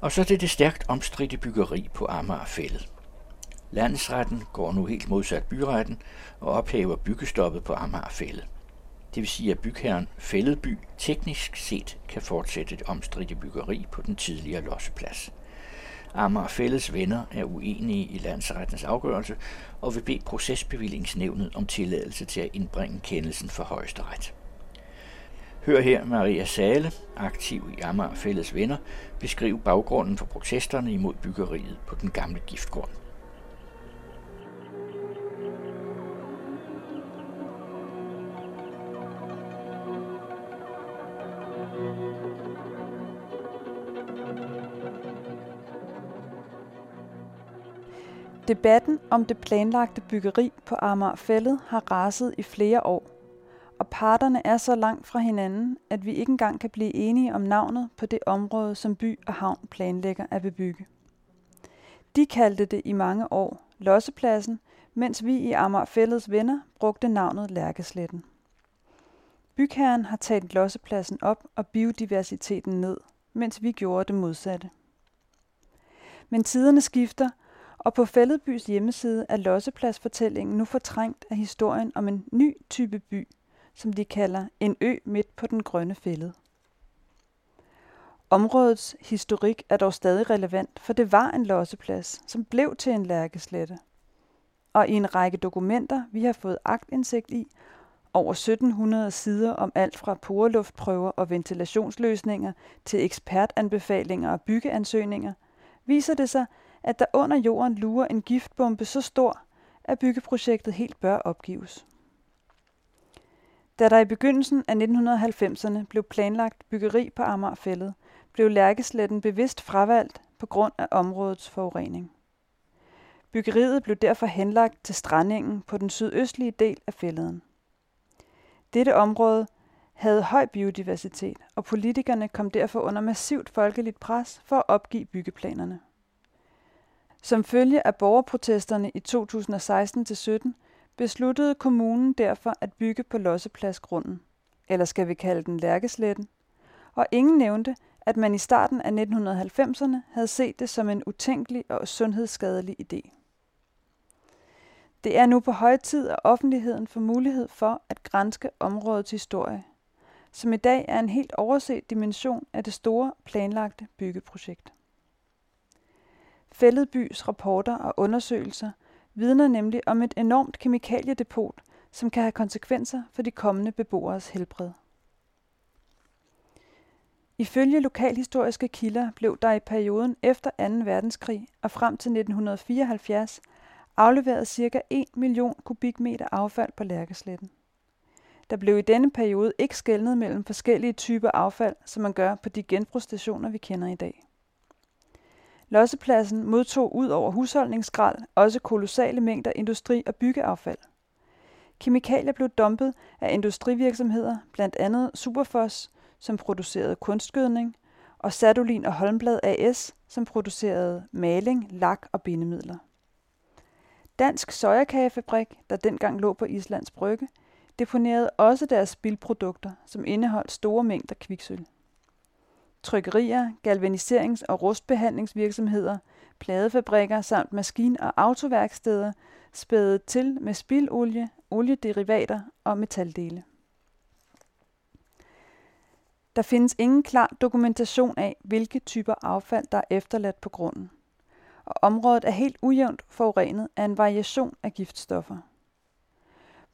Og så til det stærkt omstridte byggeri på Amagerfællet. Landsretten går nu helt modsat byretten og ophæver byggestoppet på Amagerfællet. Det vil sige, at bygherren Fælledby teknisk set kan fortsætte det omstridte byggeri på den tidligere losseplads. Amager Fælles venner er uenige i landsrettens afgørelse og vil bede procesbevillingsnævnet om tilladelse til at indbringe kendelsen for højesteret. Hør her Maria Sale, aktiv i Amager Fælles Venner, beskrive baggrunden for protesterne imod byggeriet på den gamle giftgrund. Debatten om det planlagte byggeri på Amagerfællet har raset i flere år, og parterne er så langt fra hinanden, at vi ikke engang kan blive enige om navnet på det område, som by og havn planlægger at bebygge. De kaldte det i mange år Lossepladsen, mens vi i Amagerfællets venner brugte navnet Lærkesletten. Bygherren har talt lossepladsen op og biodiversiteten ned, mens vi gjorde det modsatte. Men tiderne skifter, og på Fælledbys hjemmeside er lossepladsfortællingen nu fortrængt af historien om en ny type by, som de kalder en ø midt på den grønne fælde. Områdets historik er dog stadig relevant, for det var en losseplads, som blev til en lærkeslette. Og i en række dokumenter, vi har fået agtindsigt i, over 1700 sider om alt fra poreluftprøver og ventilationsløsninger til ekspertanbefalinger og byggeansøgninger, viser det sig, at der under jorden lurer en giftbombe så stor, at byggeprojektet helt bør opgives. Da der i begyndelsen af 1990'erne blev planlagt byggeri på Amagerfællet, blev Lærkesletten bevidst fravalgt på grund af områdets forurening. Byggeriet blev derfor henlagt til strandingen på den sydøstlige del af fælleden. Dette område havde høj biodiversitet, og politikerne kom derfor under massivt folkeligt pres for at opgive byggeplanerne. Som følge af borgerprotesterne i 2016-17 besluttede kommunen derfor at bygge på lossepladsgrunden, eller skal vi kalde den Lærkesletten, og ingen nævnte, at man i starten af 1990'erne havde set det som en utænkelig og sundhedsskadelig idé. Det er nu på høj tid, at offentligheden får mulighed for at grænske områdets historie, som i dag er en helt overset dimension af det store planlagte byggeprojekt. Fælledbys rapporter og undersøgelser vidner nemlig om et enormt kemikaliedepot, som kan have konsekvenser for de kommende beboeres helbred. Ifølge lokalhistoriske kilder blev der i perioden efter 2. verdenskrig og frem til 1974 afleveret ca. 1 million kubikmeter affald på Lærkesletten. Der blev i denne periode ikke skældnet mellem forskellige typer affald, som man gør på de genbrugsstationer, vi kender i dag. Lossepladsen modtog ud over husholdningsskrald også kolossale mængder industri- og byggeaffald. Kemikalier blev dumpet af industrivirksomheder, blandt andet Superfos, som producerede kunstgødning, og Sadolin og Holmblad AS, som producerede maling, lak og bindemidler. Dansk Sojakagefabrik, der dengang lå på Islands Brygge, deponerede også deres spildprodukter, som indeholdt store mængder kviksøl. Trykkerier, galvaniserings- og rustbehandlingsvirksomheder, pladefabrikker samt maskin- og autoværksteder spædede til med spildolie, oliederivater og metaldele. Der findes ingen klar dokumentation af, hvilke typer affald, der er efterladt på grunden. Og området er helt ujævnt forurenet af en variation af giftstoffer.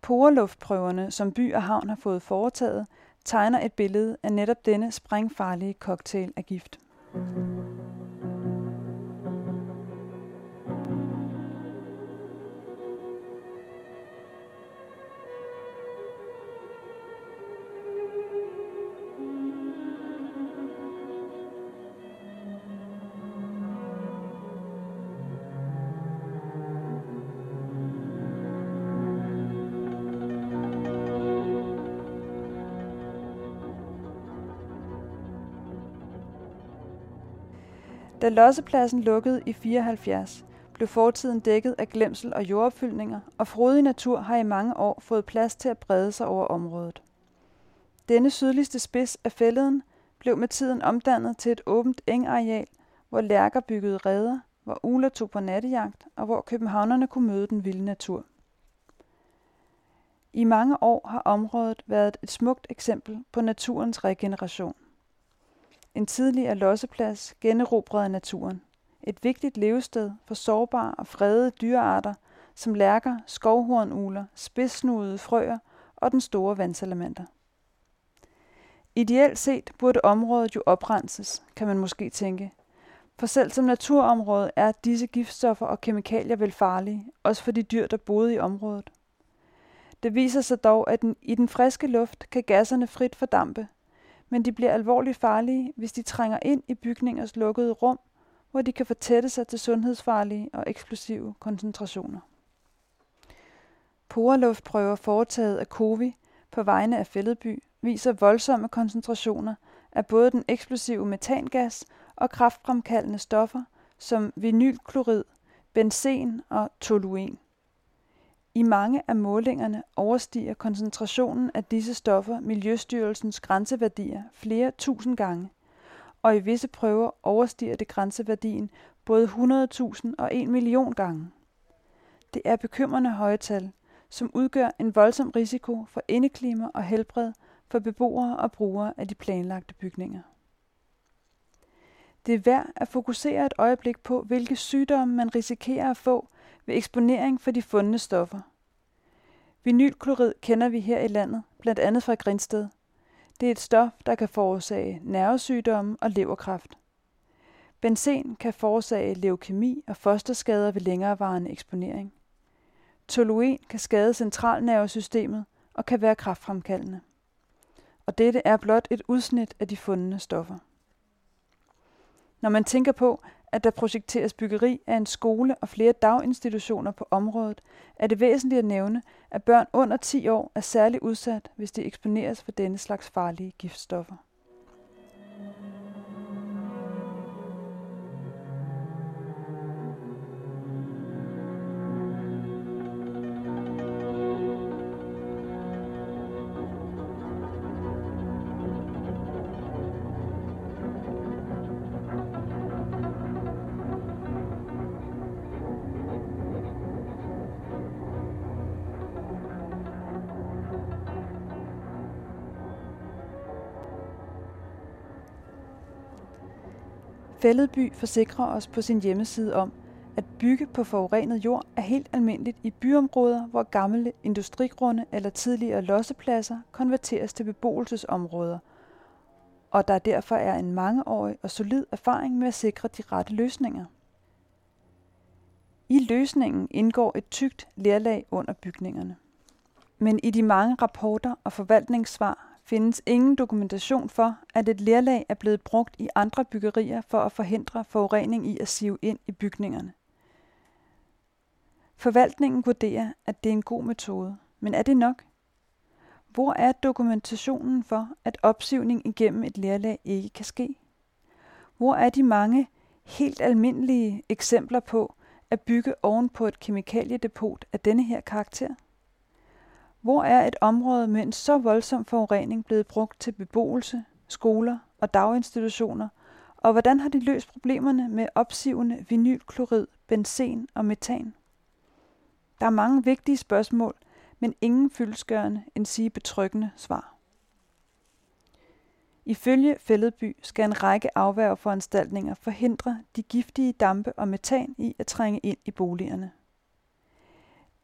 Poreluftprøverne, som by og havn har fået foretaget, tegner et billede af netop denne sprængfarlige cocktail af gift. Da lossepladsen lukkede i 74, blev fortiden dækket af glemsel og jordopfyldninger, og frodig natur har i mange år fået plads til at brede sig over området. Denne sydligste spids af fælleden blev med tiden omdannet til et åbent engareal, hvor lærker byggede redder, hvor uler tog på nattejagt, og hvor københavnerne kunne møde den vilde natur. I mange år har området været et smukt eksempel på naturens regeneration. En tidligere losseplads generobrede naturen. Et vigtigt levested for sårbare og fredede dyrearter som lærker, skovhornugler, spidssnudede frøer og den store vandsalamander. Ideelt set burde området jo oprenses, kan man måske tænke. For selv som naturområde er disse giftstoffer og kemikalier vel farlige, også for de dyr, der boede i området. Det viser sig dog, at den, i den friske luft kan gasserne frit fordampe, men de bliver alvorligt farlige, hvis de trænger ind i bygningers lukkede rum, hvor de kan fortætte sig til sundhedsfarlige og eksplosive koncentrationer. Poreluftprøver foretaget af COVI på vegne af Fælledby viser voldsomme koncentrationer af både den eksplosive metangas og kraftfremkaldende stoffer som vinylklorid, benzen og toluen. I mange af målingerne overstiger koncentrationen af disse stoffer Miljøstyrelsens grænseværdier flere tusind gange, og i visse prøver overstiger det grænseværdien både 100.000 og 1 million gange. Det er bekymrende høje tal, som udgør en voldsom risiko for indeklima og helbred for beboere og brugere af de planlagte bygninger. Det er værd at fokusere et øjeblik på, hvilke sygdomme man risikerer at få ved eksponering for de fundne stoffer. Vinylklorid kender vi her i landet, blandt andet fra Grinsted. Det er et stof, der kan forårsage nervesygdomme og leverkræft. Benzen kan forårsage leukemi og fosterskader ved længerevarende eksponering. Toluen kan skade centralnervesystemet og kan være kraftfremkaldende. Og dette er blot et udsnit af de fundne stoffer. Når man tænker på, at der projekteres byggeri af en skole og flere daginstitutioner på området, er det væsentligt at nævne, at børn under 10 år er særlig udsat, hvis de eksponeres for denne slags farlige giftstoffer. Fælledby forsikrer os på sin hjemmeside om, at bygge på forurenet jord er helt almindeligt i byområder, hvor gamle industrigrunde eller tidligere lossepladser konverteres til beboelsesområder, og der derfor er en mangeårig og solid erfaring med at sikre de rette løsninger. I løsningen indgår et tykt lerlag under bygningerne. Men i de mange rapporter og forvaltningssvar findes ingen dokumentation for, at et lerlag er blevet brugt i andre byggerier for at forhindre forurening i at sive ind i bygningerne. Forvaltningen vurderer, at det er en god metode, men er det nok? Hvor er dokumentationen for, at opsivning igennem et lerlag ikke kan ske? Hvor er de mange helt almindelige eksempler på at bygge oven på et kemikaliedepot af denne her karakter? Hvor er et område med en så voldsom forurening blevet brugt til beboelse, skoler og daginstitutioner, og hvordan har de løst problemerne med opsivende vinylklorid, benzen og metan? Der er mange vigtige spørgsmål, men ingen fyldskørende end sige betryggende svar. Ifølge Fælledby skal en række afværgeforanstaltninger forhindre de giftige dampe og metan i at trænge ind i boligerne.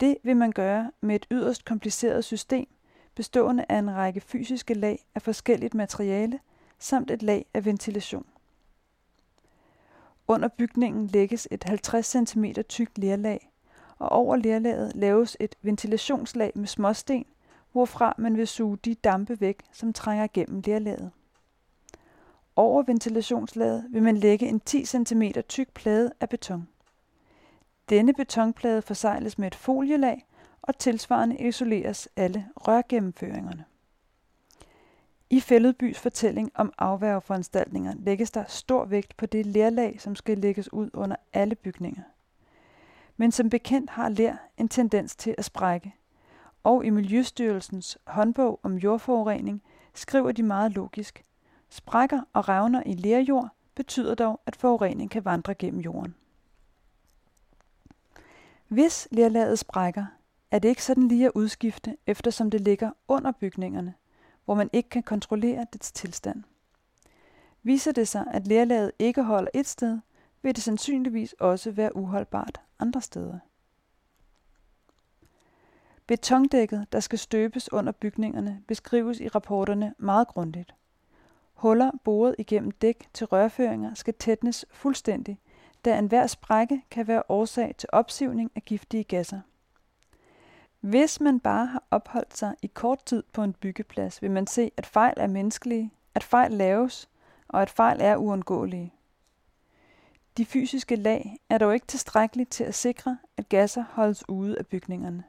Det vil man gøre med et yderst kompliceret system, bestående af en række fysiske lag af forskelligt materiale samt et lag af ventilation. Under bygningen lægges et 50 cm tykt lerlag, og over lerlaget laves et ventilationslag med småsten, hvorfra man vil suge de dampe væk, som trænger gennem lerlaget. Over ventilationslaget vil man lægge en 10 cm tyk plade af beton. Denne betonplade forsegles med et folielag, og tilsvarende isoleres alle rørgennemføringerne. I Fælledbys fortælling om afværgeforanstaltninger lægges der stor vægt på det lerlag, som skal lægges ud under alle bygninger. Men som bekendt har ler en tendens til at sprække, og i Miljøstyrelsens håndbog om jordforurening skriver de meget logisk. Sprækker og revner i lerjord betyder dog, at forurening kan vandre gennem jorden. Hvis lerlaget sprækker, er det ikke sådan lige at udskifte, eftersom det ligger under bygningerne, hvor man ikke kan kontrollere dets tilstand. Viser det sig, at lerlaget ikke holder et sted, vil det sandsynligvis også være uholdbart andre steder. Betondækket, der skal støbes under bygningerne, beskrives i rapporterne meget grundigt. Huller boret igennem dæk til rørføringer skal tætnes fuldstændig, da enhver sprække kan være årsag til opsivning af giftige gasser. Hvis man bare har opholdt sig i kort tid på en byggeplads, vil man se, at fejl er menneskelige, at fejl laves, og at fejl er uundgåelige. De fysiske lag er dog ikke tilstrækkeligt til at sikre, at gasser holdes ude af bygningerne.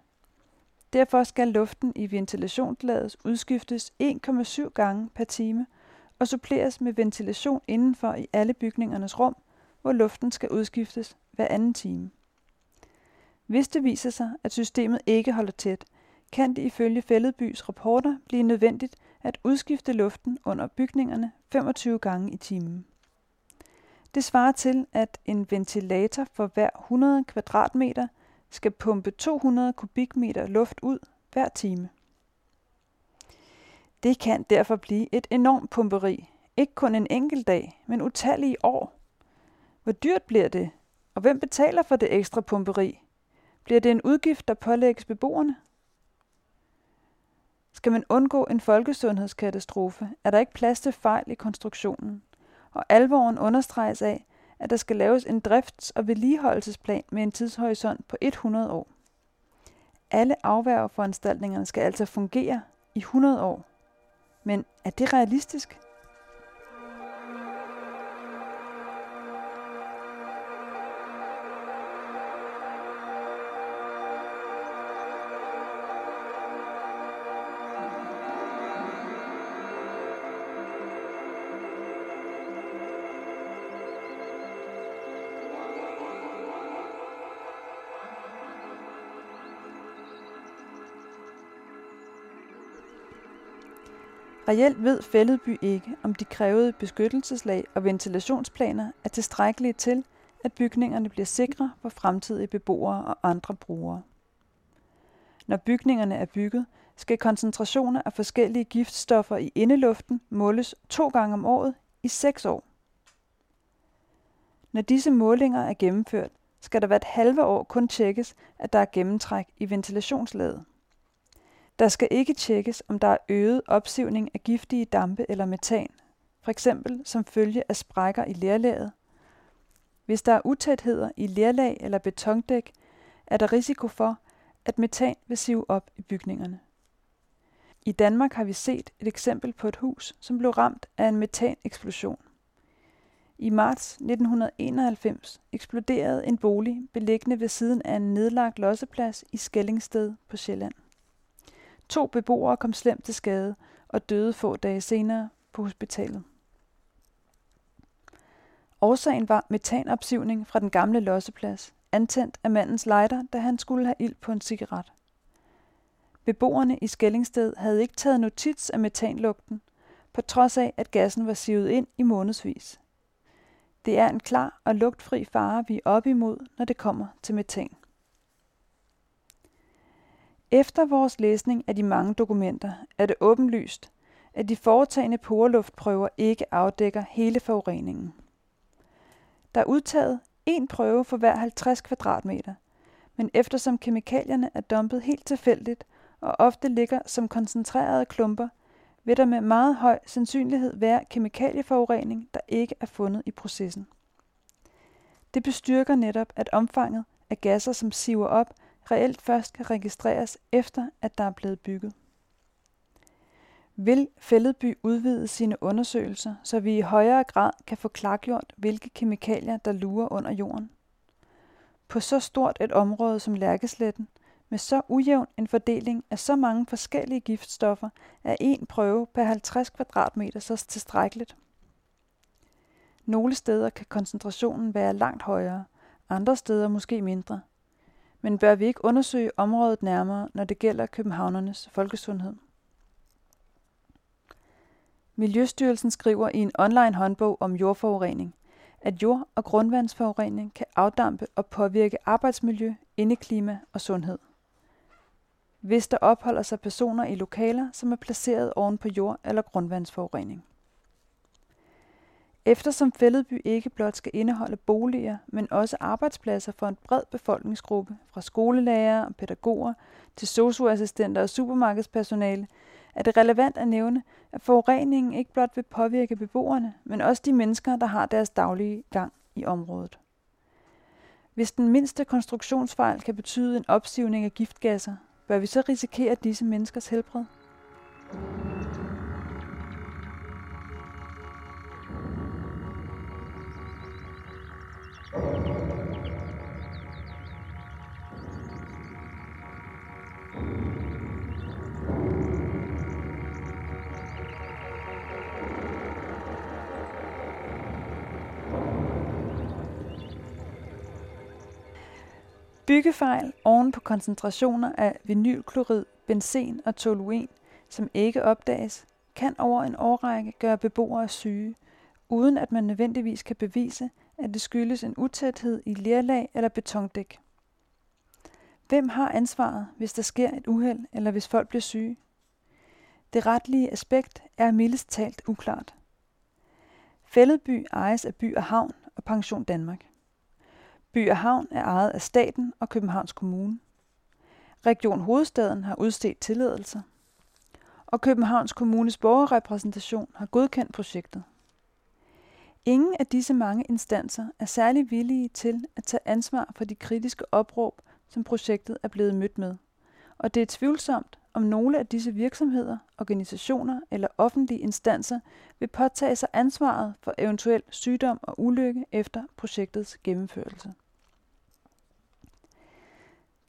Derfor skal luften i ventilationslaget udskiftes 1,7 gange per time og suppleres med ventilation indenfor i alle bygningernes rum, hvor luften skal udskiftes hver anden time. Hvis det viser sig, at systemet ikke holder tæt, kan det ifølge Fælledbys rapporter blive nødvendigt at udskifte luften under bygningerne 25 gange i timen. Det svarer til, at en ventilator for hver 100 kvadratmeter skal pumpe 200 kubikmeter luft ud hver time. Det kan derfor blive et enormt pumperi, ikke kun en enkelt dag, men utallige år. Hvor dyrt bliver det, og hvem betaler for det ekstra pumperi? Bliver det en udgift, der pålægges beboerne? Skal man undgå en folkesundhedskatastrofe, er der ikke plads til fejl i konstruktionen, og alvoren understreges af, at der skal laves en drifts- og vedligeholdelsesplan med en tidshorisont på 100 år. Alle afværgeforanstaltningerne skal altså fungere i 100 år. Men er det realistisk? Reelt ved Fælledby ikke, om de krævede beskyttelseslag og ventilationsplaner er tilstrækkelige til, at bygningerne bliver sikre for fremtidige beboere og andre brugere. Når bygningerne er bygget, skal koncentrationer af forskellige giftstoffer i indeluften måles to gange om året i seks år. Når disse målinger er gennemført, skal der hvert halve år kun tjekkes, at der er gennemtræk i ventilationslaget. Der skal ikke tjekkes, om der er øget opsivning af giftige dampe eller metan, for eksempel som følge af sprækker i lerlaget. Hvis der er utætheder i lerlag eller betondæk, er der risiko for, at metan vil sive op i bygningerne. I Danmark har vi set et eksempel på et hus, som blev ramt af en metaneksplosion. I marts 1991 eksploderede en bolig beliggende ved siden af en nedlagt losseplads i Skællingsted på Sjælland. To beboere kom slemt til skade og døde få dage senere på hospitalet. Årsagen var metanopsivning fra den gamle losseplads, antændt af mandens lighter, da han skulle have ild på en cigaret. Beboerne i Skællingsted havde ikke taget notits af metanlugten, på trods af, at gassen var sivet ind i månedsvis. Det er en klar og lugtfri fare, vi er op imod, når det kommer til metan. Efter vores læsning af de mange dokumenter er det åbenlyst, at de foretagende poreluftprøver ikke afdækker hele forureningen. Der er udtaget én prøve for hver 50 kvadratmeter, men eftersom kemikalierne er dumpet helt tilfældigt og ofte ligger som koncentrerede klumper, vil der med meget høj sandsynlighed være kemikalieforurening, der ikke er fundet i processen. Det bestyrker netop, at omfanget af gasser, som siver op, reelt først kan registreres efter, at der er blevet bygget. Vil Fælledby udvide sine undersøgelser, så vi i højere grad kan få klargjort, hvilke kemikalier, der lurer under jorden? På så stort et område som Lærkesletten, med så ujævn en fordeling af så mange forskellige giftstoffer, er en prøve per 50 kvadratmeter så tilstrækkeligt. Nogle steder kan koncentrationen være langt højere, andre steder måske mindre – men bør vi ikke undersøge området nærmere, når det gælder københavnernes folkesundhed? Miljøstyrelsen skriver i en online håndbog om jordforurening, at jord- og grundvandsforurening kan afdampe og påvirke arbejdsmiljø, indeklima og sundhed. Hvis der opholder sig personer i lokaler, som er placeret oven på jord- eller grundvandsforurening. Eftersom Fælledby ikke blot skal indeholde boliger, men også arbejdspladser for en bred befolkningsgruppe, fra skolelærer og pædagoger til socioassistenter og supermarkedspersonale, er det relevant at nævne, at forureningen ikke blot vil påvirke beboerne, men også de mennesker, der har deres daglige gang i området. Hvis den mindste konstruktionsfejl kan betyde en opsivning af giftgasser, bør vi så risikere disse menneskers helbred? Byggefejl oven på koncentrationer af vinylklorid, benzen og toluen, som ikke opdages, kan over en årrække gøre beboere syge, uden at man nødvendigvis kan bevise, at det skyldes en utæthed i lerlag eller betondæk. Hvem har ansvaret, hvis der sker et uheld eller hvis folk bliver syge? Det retlige aspekt er mildest talt uklart. Fælledby ejes af By og Havn og Pension Danmark. By og Havn er ejet af staten og Københavns Kommune. Region Hovedstaden har udstedt tilladelser. Og Københavns Kommunes borgerrepræsentation har godkendt projektet. Ingen af disse mange instanser er særlig villige til at tage ansvar for de kritiske opråb, som projektet er blevet mødt med. Og det er tvivlsomt, om nogle af disse virksomheder, organisationer eller offentlige instanser vil påtage sig ansvaret for eventuel sygdom og ulykke efter projektets gennemførelse.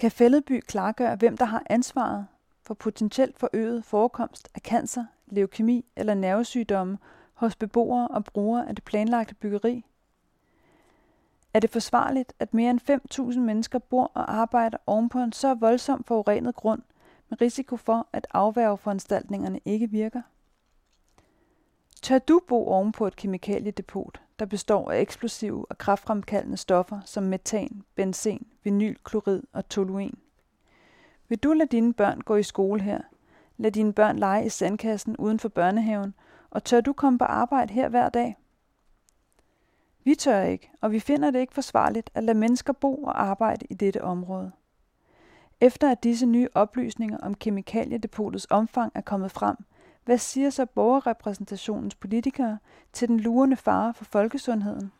Kan Fælledby klargøre, hvem der har ansvaret for potentielt forøget forekomst af cancer, leukemi eller nervesygdomme hos beboere og brugere af det planlagte byggeri? Er det forsvarligt, at mere end 5.000 mennesker bor og arbejder ovenpå en så voldsom forurenet grund, med risiko for, at afværgeforanstaltningerne ikke virker? Tør du bo ovenpå et kemikaliedepot, der består af eksplosive og kraftfremkaldende stoffer som metan, benzen, vinylklorid og toluen? Vil du lade dine børn gå i skole her? Lad dine børn lege i sandkassen uden for børnehaven, og tør du komme på arbejde her hver dag? Vi tør ikke, og vi finder det ikke forsvarligt at lade mennesker bo og arbejde i dette område. Efter at disse nye oplysninger om kemikaliedepotets omfang er kommet frem, hvad siger så borgerrepræsentationens politikere til den lurende fare for folkesundheden?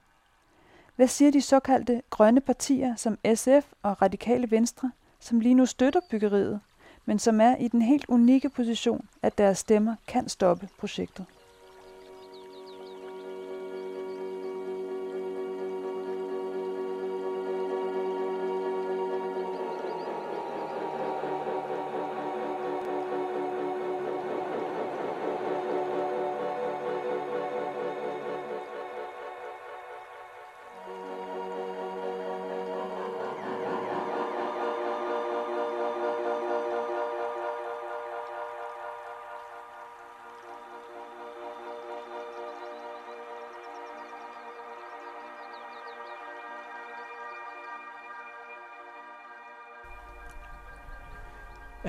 Hvad siger de såkaldte grønne partier som SF og Radikale Venstre, som lige nu støtter byggeriet, men som er i den helt unikke position, at deres stemmer kan stoppe projektet?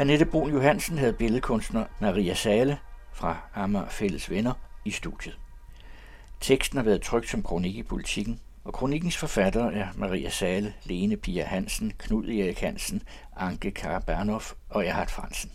Annette Brun Johansen havde billedkunstner Maria Sale fra Amager Fælles Venner i studiet. Teksten har været trygt som kronik i politikken, og kronikkens forfattere er Maria Sale, Lene Pia Hansen, Knud Erik Hansen, Anke Karabanov og Erhard Fransen.